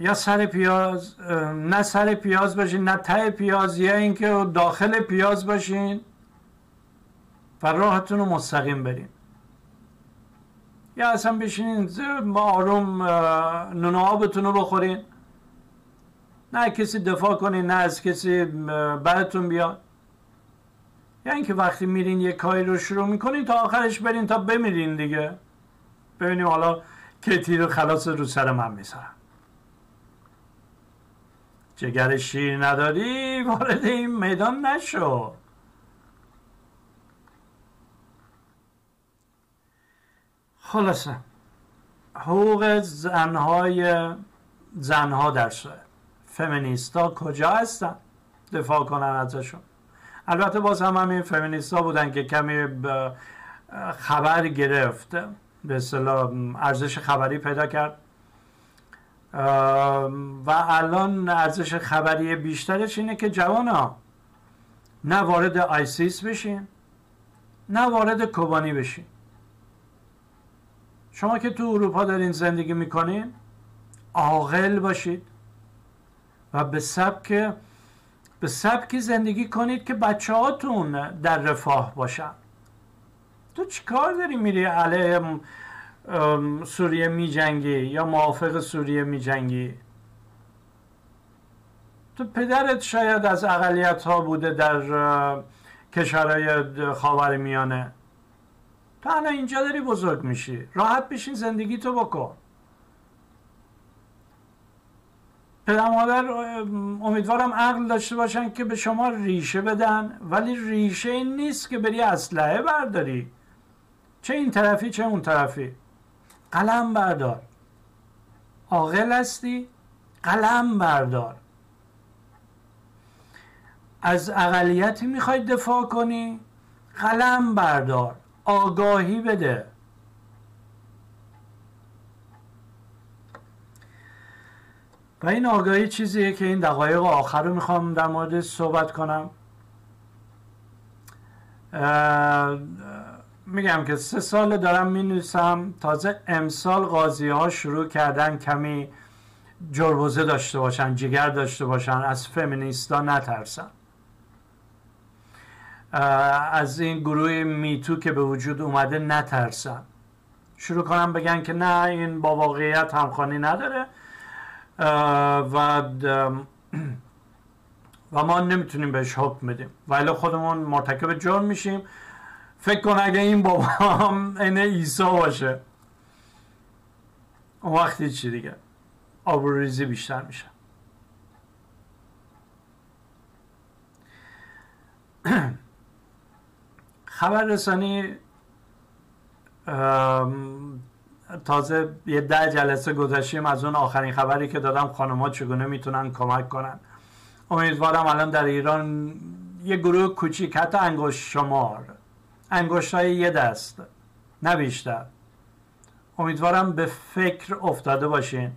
یا سر پیاز نه سر پیاز باشین نه ته پیاز یا اینکه داخل پیاز باشین. و راهتون رو مستقیم برین. یا اصلا بشینین با آروم نون رو بخورین. نه کسی دفاع کنین نه از کسی براتون بیاد. یا اینکه وقتی میرین یه کاری رو شروع می‌کنین تا آخرش برین تا بمیرین دیگه. ببینیم حالا که تیر خلاص رو سر من می‌ذارم. جگر شیر نداری وارد این میدان نشو. خلاصه حقوق زنهای زنها در سوئد فمینیستا کجا هستن؟ دفاع کنن ازشون. البته باز هم همین فمینیستا بودن که کمی خبر گرفت. به اصطلاح ارزش خبری پیدا کرد. و الان ارزش خبری بیشترش اینه که جوان ها نه وارد آیسیس بشین نه وارد کوبانی بشین. شما که تو اروپا دارین زندگی می‌کنین عاقل باشید. و به سبک به سبکی زندگی کنید که بچه هاتون در رفاه باشن. تو چیکار داری میری علیه سوریه میجنگی یا موافق سوریه میجنگی؟ تو پدرت شاید از اقلیت ها بوده در کشورهای خاور میانه تو اینجا داری بزرگ میشی. راحت بشین زندگی تو بکن. پدر مادر امیدوارم عقل داشته باشن که به شما ریشه بدن ولی ریشه این نیست که بری اسلحه برداری. چه این طرفی چه اون طرفی. قلم بردار. عاقل هستی؟ قلم بردار. از اقلیتی می‌خوای دفاع کنی؟ قلم بردار. آگاهی بده. و این آگاهی چیزیه که این دقایق آخر رو می‌خوام در مورد صحبت کنم. میگم که سه سال دارم می تازه امسال قاضی ها شروع کردن کمی جربوزه داشته باشن جگر داشته باشن از فمینیستا نترسن. از این گروه میتو که به وجود اومده نترسن. شروع کنم بگن که نه این با واقعیت همخوانی نداره. و و ما نمی‌تونیم بهش حکم بدیم ولی خودمون مرتکب جرم میشیم فکر کن اگه این بابا هم عیسی باشه اون وقتی چی دیگه آبروریزی بیشتر میشه خبررسانی تازه یه ده جلسه گذشتیم از اون آخرین خبری که دادم خانمها چگونه می‌تونن کمک کنن؟ امیدوارم الان در ایران یه گروه کوچیک حتی انگشت شمار. انگشت های یه دست نه بیشتر. امیدوارم به فکر افتاده باشین.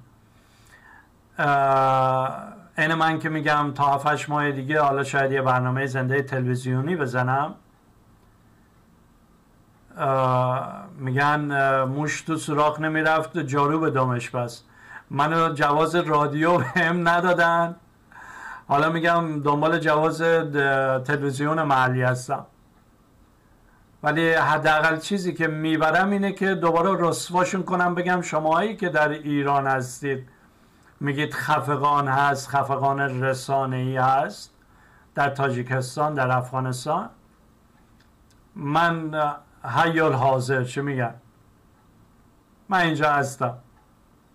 این من که میگم تا 7 ماه دیگه حالا شاید یه برنامه زنده تلویزیونی بزنم. میگن موش تو سوراخ نمی‌رفت جارو به دامش بس منو جواز رادیو <laughs> هم ندادن. حالا میگم دنبال جواز تلویزیون محلی هستم. ولی حداقل چیزی که می‌برم اینه که دوباره رسواشون کنم بگم شماهایی که در ایران هستید. میگید خفقان هست خفقان رسانه ای هست. در تاجیکستان در افغانستان. من حیال حاضر چه میگن؟ من اینجا هستم.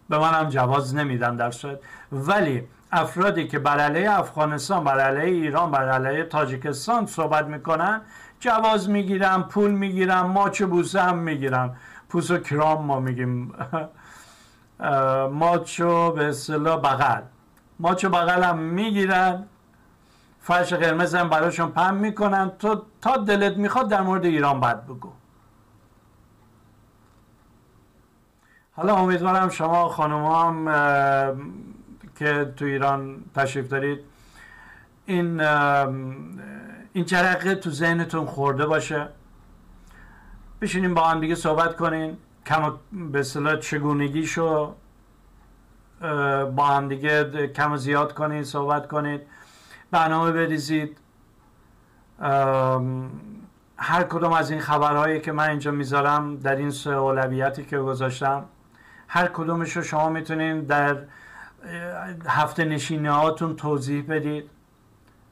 به منم جواز نمیدن در صورت. ولی افرادی که بر علیه افغانستان بر علیه ایران بر علیه تاجیکستان صحبت می‌کنن جواز می‌گیرم پول می‌گیرم ماچ بوسه هم می‌گیرم پوس و کرام ما میگیم. <laughs> ماچو به اصطلاح بغل. ماچو بغل هم می‌گیرن. فرش قرمز هم براشون پم می‌کنن. تو تا دلت می‌خواد در مورد ایران بد بگو. حالا امیدوارم شما خانم هم که تو ایران تشریف دارید این این جرقه تو ذهنتون خورده باشه. بشینیم با هم دیگه صحبت کنین. کم به اصطلاح چگونگیشو با هم دیگه کم زیاد کنید صحبت کنید برنامه بریزید. هر کدوم از این خبرهایی که من اینجا می‌ذارم در این سه اولویتی که گذاشتم هر کدومش رو شما می‌تونید در هفته نشینه هاتون توضیح بدید.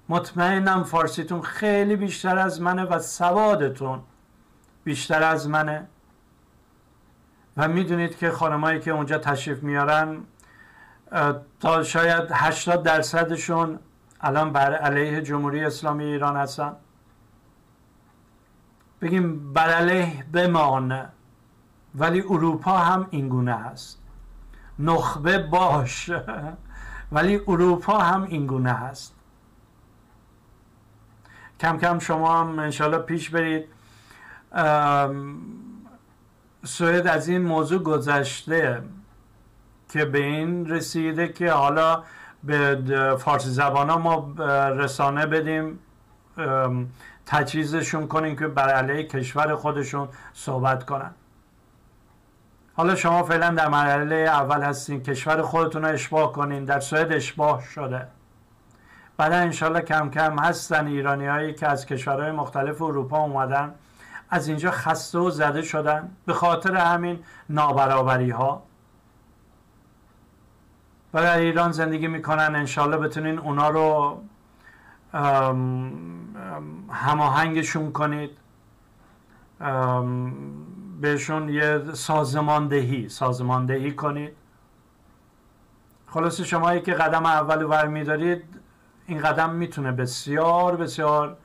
مطمئنم فارسیتون خیلی بیشتر از منه و سوادتون بیشتر از منه. و می‌دونید که خانمایی که اونجا تشریف میارن تا شاید 80 درصدشون الان بر علیه جمهوری اسلامی ایران هستن. بگیم بر علیه بمانه. ولی اروپا هم اینگونه هست نخبه باش. <laughs> ولی اروپا هم اینگونه هست کم کم شما هم انشالله پیش برید. سوئد از این موضوع گذشته که به این رسیده که حالا به فارسی زبان ها ما رسانه بدیم. تجهیزشون کنیم که بر علیه کشور خودشون صحبت کنن. حالا شما فعلا در مرحله اول هستین کشور خودتون رو اشباه کنین در سوئد اشباه شده. بعدا انشالله کم کم هستن ایرانی هایی که از کشورهای مختلف اروپا اومدن از اینجا خسته و زده شدن به خاطر همین نابرابری ها و در ایران زندگی می‌کنن انشالله بتونین اونا رو هماهنگشون کنید. بهشون یه سازماندهی سازماندهی کنید. خلاصه شمایی که قدم اول ور میدارید این قدم می‌تونه بسیار بسیار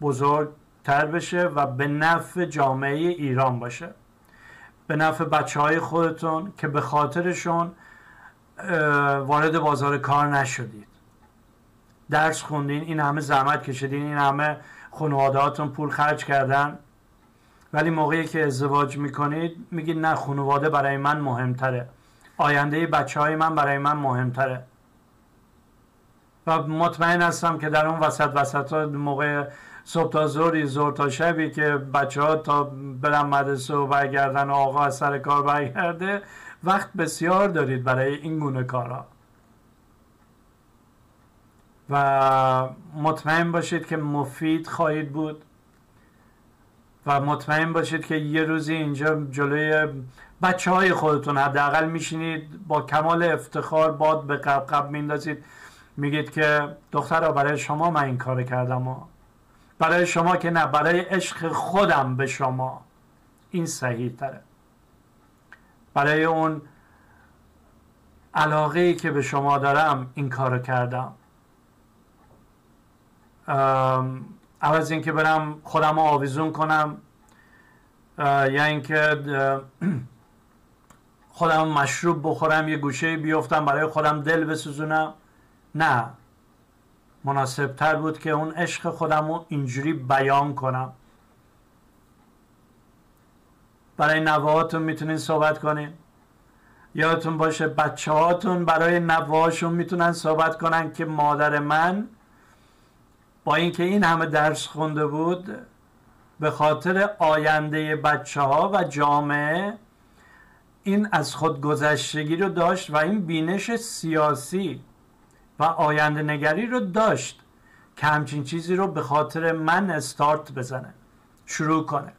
بزرگتر بشه و به نفع جامعه ایران باشه. به نفع بچه های خودتون که به خاطرشون وارد بازار کار نشدید. درس خوندین این همه زحمت کشیدین این همه خانوادهاتون پول خرج کردن. ولی موقعی که ازدواج می‌کنید میگید نه خانواده برای من مهمتره. آینده بچه های من برای من مهمتره. و مطمئن هستم که در اون وسط وسط ها موقع صبح تا زوری زور تا شبی که بچه ها تا برن مدرسه و برگردن و آقا از سر کار برگرده وقت بسیار دارید برای این گونه کارها و مطمئن باشید که مفید خواهید بود. و مطمئن باشید که یه روزی اینجا جلوی بچه های خودتون حداقل میشینید با کمال افتخار باد به قب قب میندازید. میگید که دخترها برای شما من این کار کردم و برای شما که نه برای عشق خودم به شما. این صحیح تره برای اون علاقه ای که به شما دارم این کارو کردم. عوض اینکه برم خودم رو آویزون کنم یا اینکه <clears throat> خودم مشروب بخورم یه گوشه بیفتم برای خودم دل بسوزونم. نه. مناسب تر بود که اون عشق خودم رو اینجوری بیان کنم. برای نوهاتون می‌تونین صحبت کنین. یادتون باشه بچه هاتون برای نوهاشون می‌تونن صحبت کنن که مادر من با اینکه این همه درس خونده بود به خاطر آینده بچه ها و جامعه این از خود گذشتگی رو داشت و این بینش سیاسی و آینده نگری رو داشت که همچین چیزی رو به خاطر من استارت بزنه شروع کنه.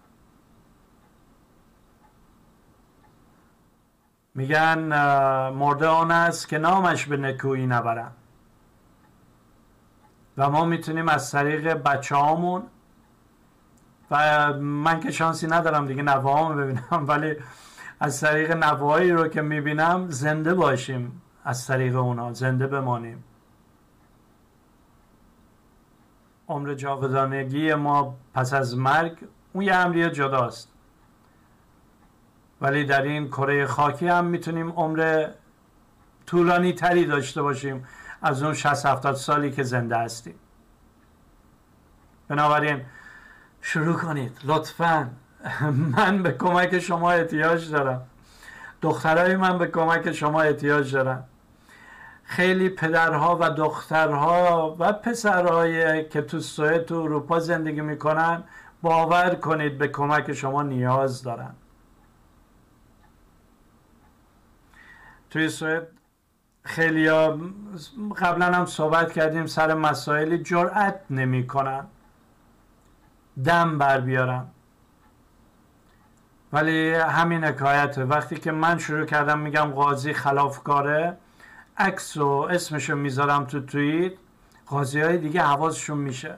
میگن مرده آن است که نامش به نکویی نبرن و ما می‌تونیم از طریق بچه هامون و من که شانسی ندارم دیگه نوه ببینم ولی از طریق نوایی رو که می‌بینم زنده باشیم از طریق اونا زنده بمانیم. عمر جاودانگی ما پس از مرگ اون یه امری جداست. ولی در این کره خاکی هم می‌تونیم عمر طولانی تری داشته باشیم. از اون 60 70 سالی که زنده هستیم. بنابراین شروع کنید. لطفا. من به کمک شما احتیاج دارم. دخترای من به کمک شما احتیاج دارم. خیلی پدرها و دخترها و پسرهایی که تو سوئد تو اروپا زندگی می‌کنن باور کنید به کمک شما نیاز دارن. توی سوئد خیلی قبلا هم صحبت کردیم سر مسائلی جرأت نمی‌کنن دم بر بیارن. ولی همین حکایته. وقتی که من شروع کردم میگم قاضی خلافکاره عکس و اسمشو می‌ذارم تو توییت قاضی های دیگه حواسشون میشه.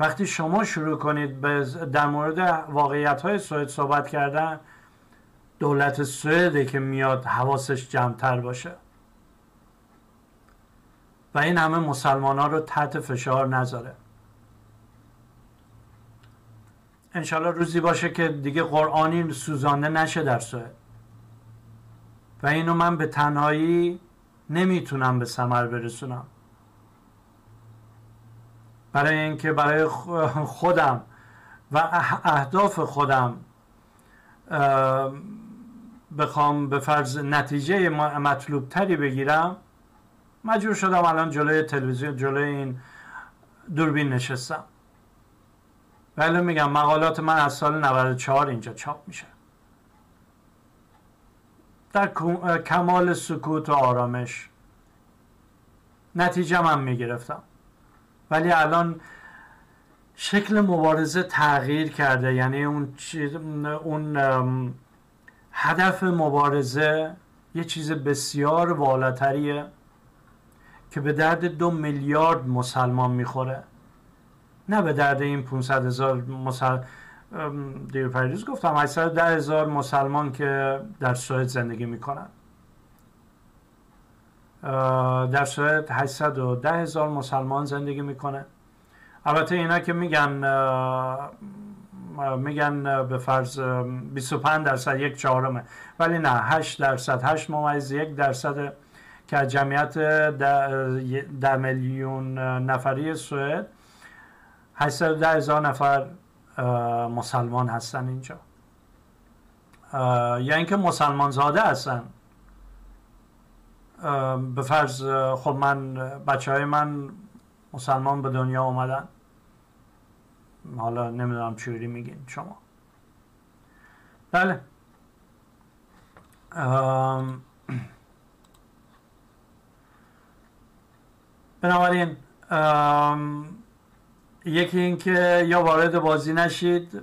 وقتی شما شروع کنید به در مورد واقعیت های صحبت کردن دولت سوئده که میاد حواسش جمعتر باشه. و این همه مسلمان ها رو تحت فشار نذاره. انشالله روزی باشه که دیگه قرآنی سوزانده نشه در سوئد. و اینو من به تنهایی نمی‌تونم به ثمر برسونم. برای اینکه برای خودم و اهداف خودم بخوام به فرض نتیجه مطلوب تری بگیرم مجبور شدم الان جلوی تلویزیون جلوی این دوربین نشستم. ولی میگم مقالات من از سال 94 اینجا چاپ میشه. در کمال سکوت و آرامش نتیجه من می‌گرفتم. ولی الان شکل مبارزه تغییر کرده. یعنی اون, اون هدف مبارزه یه چیز بسیار والاتریه که به درد دو میلیارد مسلمان می‌خوره. نه به درد این 500 هزار مسل... دیر پریروز گفتم 810 هزار مسلمان که در سوئد زندگی می‌کنن. در سوئد 810 هزار مسلمان زندگی می‌کنه. البته اینا که میگن میگن به فرض 25 درصد یک چهارمه. ولی نه 8 درصد. 8 ممیز یک درصد که جمعیت در میلیون نفری سوئد 810 هزار نفر مسلمان هستن اینجا. یا اینکه مسلمان زاده هستن. به فرض خب من بچه های من مسلمان به دنیا اومدن. حالا نمی‌دونم چوری میگین شما. بله. بنابراین یکی اینکه یا وارد بازی نشید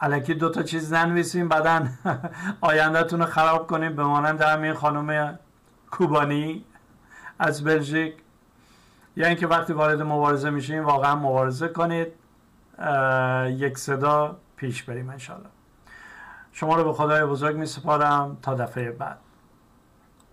علکی دو تا چیز ننویسیم بعدا <laughs> آیندهتون رو خراب کنیم به مانند همین خانم کوبانی از بلژیک. یا اینکه وقتی وارد مبارزه میشیم واقعا مبارزه کنید. یک صدا پیش بریم انشالله شما رو به خدای بزرگ می سپارم تا دفعه بعد.